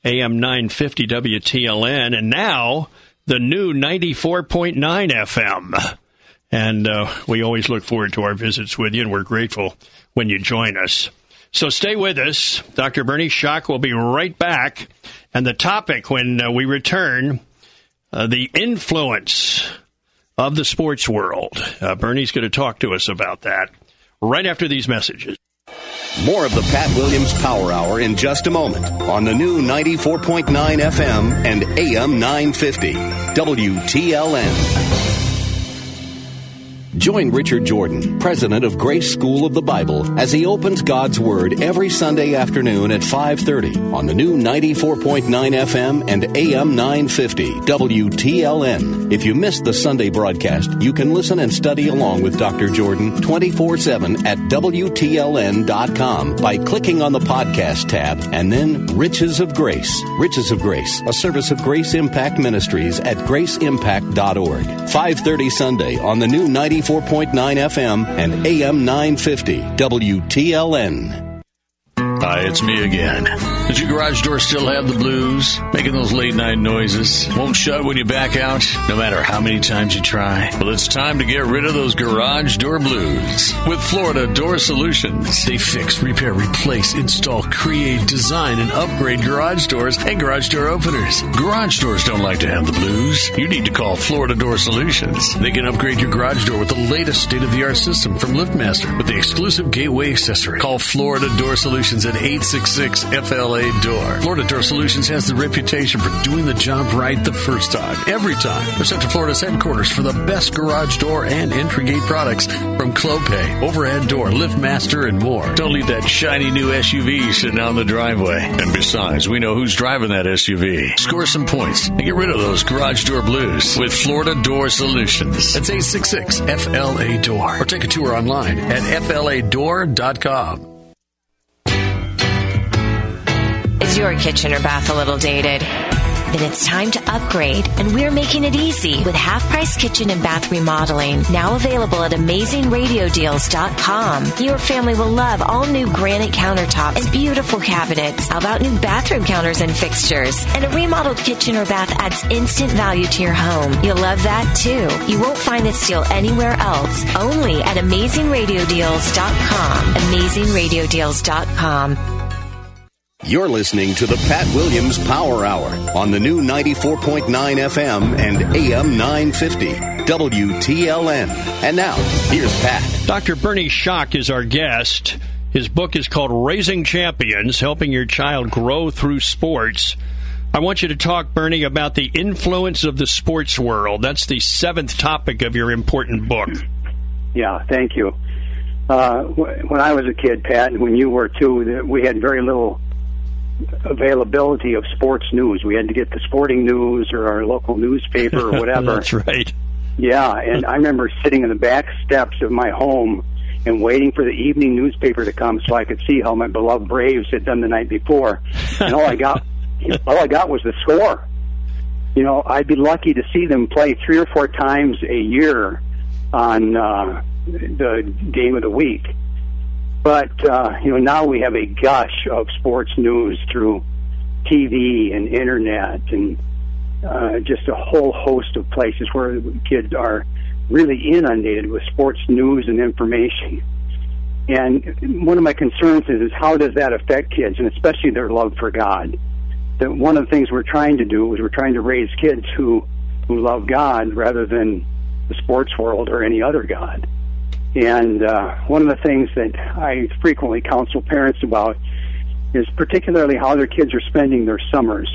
AM 950 WTLN, and now the new 94.9 FM. And uh, we always look forward to our visits with you, and we're grateful when you join us. So stay with us. Dr. Bernie Schock will be right back. And the topic when uh, we return uh, the influence of the sports world. Uh, Bernie's going to talk to us about that right after these messages. More of the Pat Williams Power Hour in just a moment on the new 94.9 FM and AM 950 WTLN. Join Richard Jordan, president of Grace School of the Bible, as he opens God's Word every Sunday afternoon at 5:30 on the new 94.9 FM and AM 950 WTLN. If you missed the Sunday broadcast, you can listen and study along with Dr. Jordan 24/7 at WTLN.com by clicking on the podcast tab and then Riches of Grace. Riches of Grace, a service of Grace Impact Ministries at graceimpact.org. 5:30 Sunday on the new 90 94.9 FM and AM 950 WTLN. Hi, it's me again. Does your garage door still have the blues? Making those late night noises? Won't shut when you back out, no matter how many times you try? Well, it's time to get rid of those garage door blues. With Florida Door Solutions, they fix, repair, replace, install, create, design, and upgrade garage doors and garage door openers. Garage doors don't like to have the blues. You need to call Florida Door Solutions. They can upgrade your garage door with the latest state of the art system from LiftMaster with the exclusive gateway accessory. Call Florida Door Solutions at 866 FLA Door. Florida Door Solutions has the reputation for doing the job right the first time, every time. They're Central Florida's headquarters for the best garage door and entry gate products from Clopay, Overhead Door, LiftMaster, and more. Don't leave that shiny new SUV sitting in the driveway. And besides, we know who's driving that SUV. Score some points and get rid of those garage door blues with Florida Door Solutions. That's 866 FLA Door. Or take a tour online at FLADoor.com. Is your kitchen or bath a little dated? Then it's time to upgrade, and we're making it easy with half price kitchen and bath remodeling. Now available at amazingradiodeals.com. Your family will love all new granite countertops and beautiful cabinets. How about new bathroom counters and fixtures? And a remodeled kitchen or bath adds instant value to your home. You'll love that too. You won't find this deal anywhere else. Only at amazingradiodeals.com. Amazingradiodeals.com. You're listening to the Pat Williams Power Hour on the new 94.9 FM and AM 950 WTLN. And now, here's Pat. Dr. Bernie Schock is our guest. His book is called Raising Champions Helping Your Child Grow Through Sports. I want you to talk, Bernie, about the influence of the sports world. That's the seventh topic of your important book. Yeah, thank you. Uh, when I was a kid, Pat, and when you were too, we had very little availability of sports news. We had to get the sporting news or our local newspaper or whatever. That's right. Yeah, and I remember sitting in the back steps of my home and waiting for the evening newspaper to come so I could see how my beloved Braves had done the night before. And all I got, all I got was the score. You know, I'd be lucky to see them play three or four times a year on uh, the game of the week. But uh, you know, now we have a gush of sports news through TV and internet and uh, just a whole host of places where kids are really inundated with sports news and information. And one of my concerns is, is how does that affect kids, and especially their love for God? That one of the things we're trying to do is we're trying to raise kids who who love God rather than the sports world or any other God. And uh, one of the things that I frequently counsel parents about is particularly how their kids are spending their summers.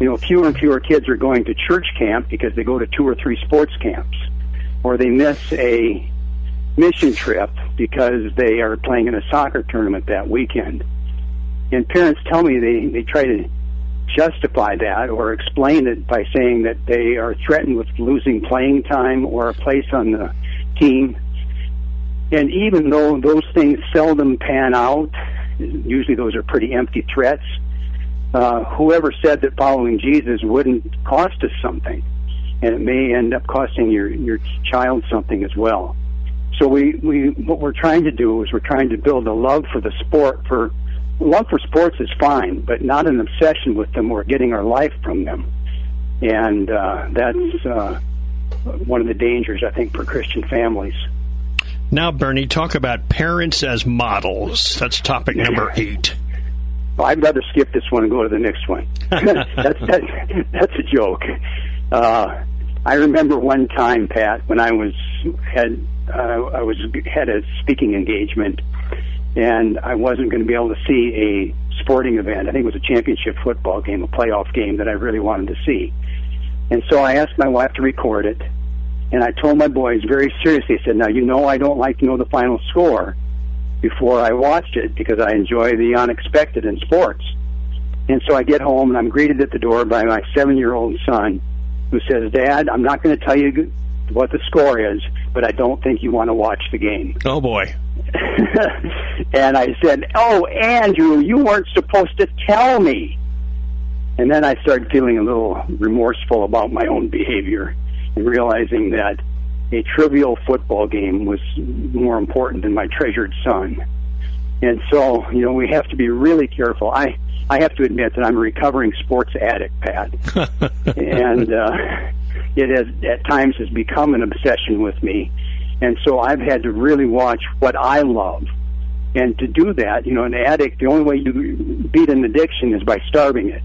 You know, fewer and fewer kids are going to church camp because they go to two or three sports camps, or they miss a mission trip because they are playing in a soccer tournament that weekend. And parents tell me they, they try to justify that or explain it by saying that they are threatened with losing playing time or a place on the team and even though those things seldom pan out, usually those are pretty empty threats. Uh, whoever said that following Jesus wouldn't cost us something, and it may end up costing your your child something as well. So we we what we're trying to do is we're trying to build a love for the sport for love for sports is fine, but not an obsession with them or getting our life from them. And uh, that's uh, one of the dangers, I think, for Christian families. Now, Bernie, talk about parents as models. That's topic number eight. Well, I'd rather skip this one and go to the next one. that's, that's that's a joke. Uh, I remember one time, Pat, when I was had uh, I was had a speaking engagement, and I wasn't going to be able to see a sporting event. I think it was a championship football game, a playoff game that I really wanted to see. And so I asked my wife to record it, and I told my boys very seriously, I said, "Now you know I don't like to know the final score before I watched it because I enjoy the unexpected in sports." And so I get home and I'm greeted at the door by my seven-year-old son, who says, "Dad, I'm not going to tell you what the score is, but I don't think you want to watch the game." Oh boy. and I said, "Oh, Andrew, you weren't supposed to tell me." And then I started feeling a little remorseful about my own behavior realizing that a trivial football game was more important than my treasured son. And so, you know, we have to be really careful. I I have to admit that I'm a recovering sports addict, Pat, and uh, it has at times has become an obsession with me. And so I've had to really watch what I love. And to do that, you know, an addict, the only way you beat an addiction is by starving it.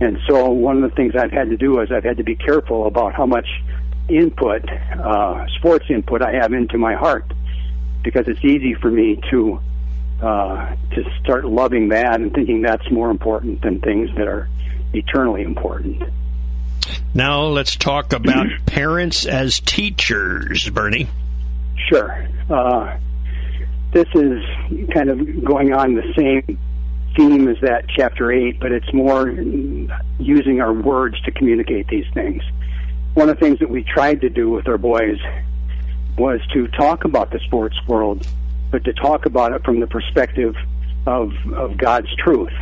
And so one of the things I've had to do is I've had to be careful about how much input, uh, sports input I have into my heart, because it's easy for me to uh, to start loving that and thinking that's more important than things that are eternally important. Now let's talk about parents as teachers, Bernie. Sure. Uh, this is kind of going on the same theme as that chapter 8, but it's more using our words to communicate these things. One of the things that we tried to do with our boys was to talk about the sports world, but to talk about it from the perspective of, of God's truth.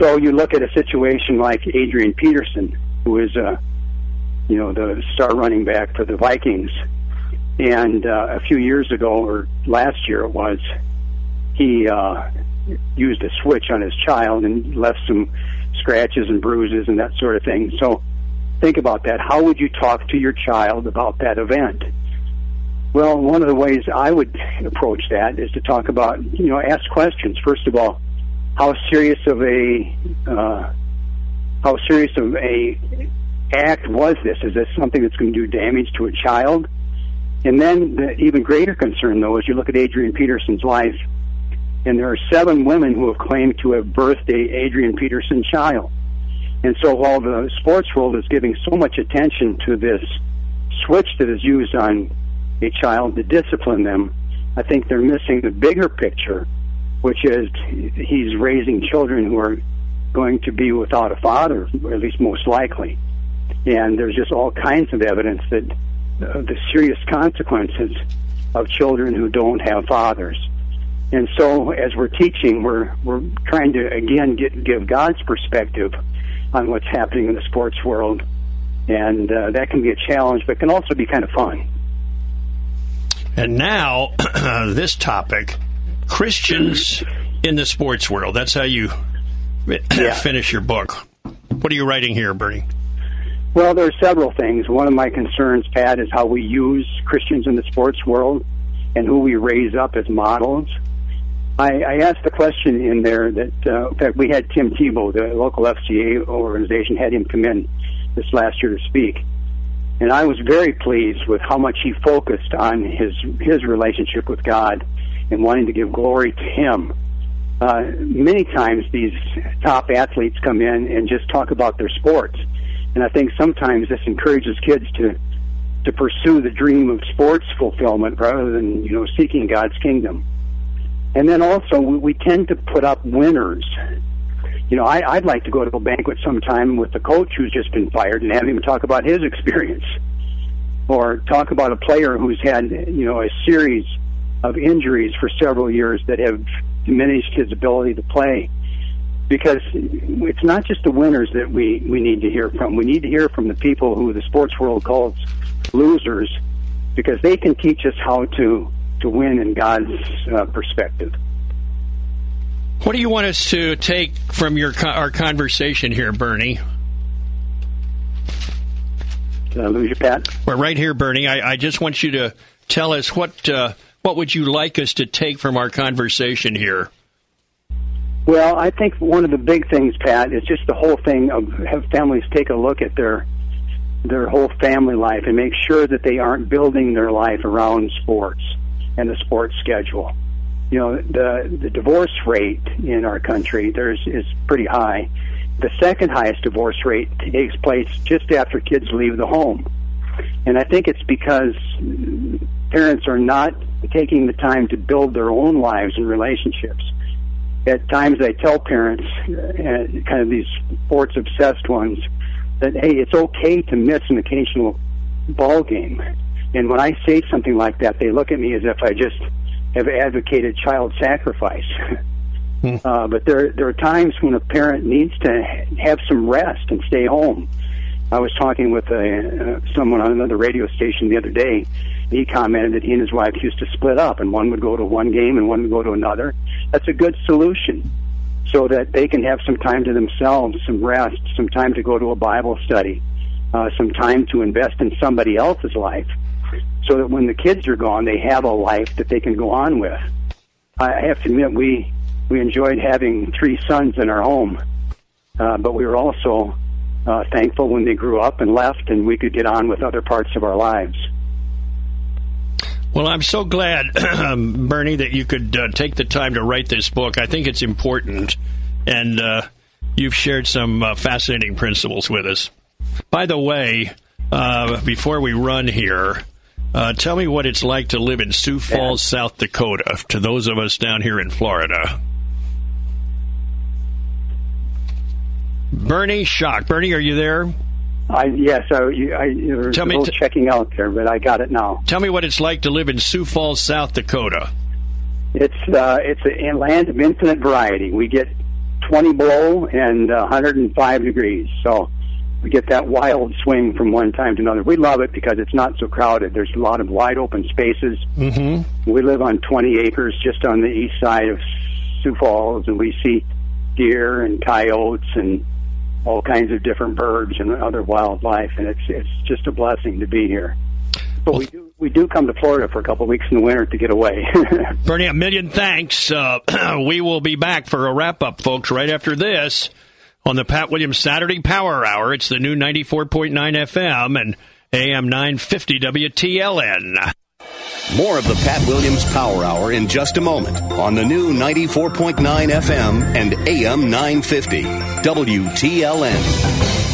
So you look at a situation like Adrian Peterson, who is, uh, you know, the star running back for the Vikings, and uh, a few years ago, or last year it was, he uh, used a switch on his child and left some scratches and bruises and that sort of thing. So think about that. How would you talk to your child about that event? Well, one of the ways I would approach that is to talk about, you know, ask questions. First of all, how serious of a uh, how serious of a act was this? Is this something that's going to do damage to a child? And then the even greater concern, though, is you look at Adrian Peterson's life, and there are seven women who have claimed to have birthed a Adrian Peterson child. And so while the sports world is giving so much attention to this switch that is used on a child to discipline them, I think they're missing the bigger picture, which is he's raising children who are going to be without a father, at least most likely. And there's just all kinds of evidence that uh, the serious consequences of children who don't have fathers. And so, as we're teaching, we're we're trying to again get give God's perspective on what's happening in the sports world, and uh, that can be a challenge, but can also be kind of fun. And now, this topic Christians in the sports world. That's how you Yeah. finish your book. What are you writing here, Bernie? Well, there are several things. One of my concerns, Pat, is how we use Christians in the sports world and who we raise up as models. I, I asked the question in there that, uh, in fact, we had Tim Tebow, the local FCA organization, had him come in this last year to speak. And I was very pleased with how much he focused on his his relationship with God and wanting to give glory to Him. Uh, many times these top athletes come in and just talk about their sports, and I think sometimes this encourages kids to to pursue the dream of sports fulfillment rather than you know seeking God's kingdom. And then also we, we tend to put up winners. You know, I, I'd like to go to a banquet sometime with the coach who's just been fired and have him talk about his experience, or talk about a player who's had you know a series of injuries for several years that have diminished his ability to play. Because it's not just the winners that we, we need to hear from. We need to hear from the people who the sports world calls losers, because they can teach us how to to win in God's uh, perspective. What do you want us to take from your our conversation here, Bernie? Did I lose you, Pat? We're right here, Bernie. I, I just want you to tell us what uh, what would you like us to take from our conversation here. Well, I think one of the big things, Pat, is just the whole thing of have families take a look at their their whole family life and make sure that they aren't building their life around sports and the sports schedule. You know, the the divorce rate in our country there's is pretty high. The second highest divorce rate takes place just after kids leave the home. And I think it's because parents are not taking the time to build their own lives and relationships. At times I tell parents, uh, kind of these sports obsessed ones, that hey, it's okay to miss an occasional ball game. And when I say something like that, they look at me as if I just have advocated child sacrifice. uh, but there there are times when a parent needs to have some rest and stay home. I was talking with a, uh, someone on another radio station the other day. He commented that he and his wife used to split up, and one would go to one game and one would go to another. That's a good solution so that they can have some time to themselves, some rest, some time to go to a Bible study, uh, some time to invest in somebody else's life, so that when the kids are gone, they have a life that they can go on with. I have to admit, we we enjoyed having three sons in our home, uh, but we were also uh, thankful when they grew up and left, and we could get on with other parts of our lives. Well, I'm so glad, Bernie, that you could uh, take the time to write this book. I think it's important, and uh, you've shared some uh, fascinating principles with us. By the way, uh, before we run here, uh, tell me what it's like to live in Sioux Falls, South Dakota, to those of us down here in Florida. Bernie Schock. Bernie, are you there? I yes, I, I you were Tell me t- checking out there, but I got it now. Tell me what it's like to live in Sioux Falls, South Dakota. It's uh, it's a land of infinite variety. We get 20 below and uh, 105 degrees, so we get that wild swing from one time to another. We love it because it's not so crowded. There's a lot of wide open spaces. Mm-hmm. We live on 20 acres just on the east side of Sioux Falls, and we see deer and coyotes and all kinds of different birds and other wildlife, and it's it's just a blessing to be here. But we do we do come to Florida for a couple of weeks in the winter to get away. Bernie, a million thanks. Uh, we will be back for a wrap up, folks, right after this on the Pat Williams Saturday Power Hour. It's the new 94.9 FM and AM 950 WTLN. More of the Pat Williams Power Hour in just a moment on the new 94.9 FM and AM 950 WTLN.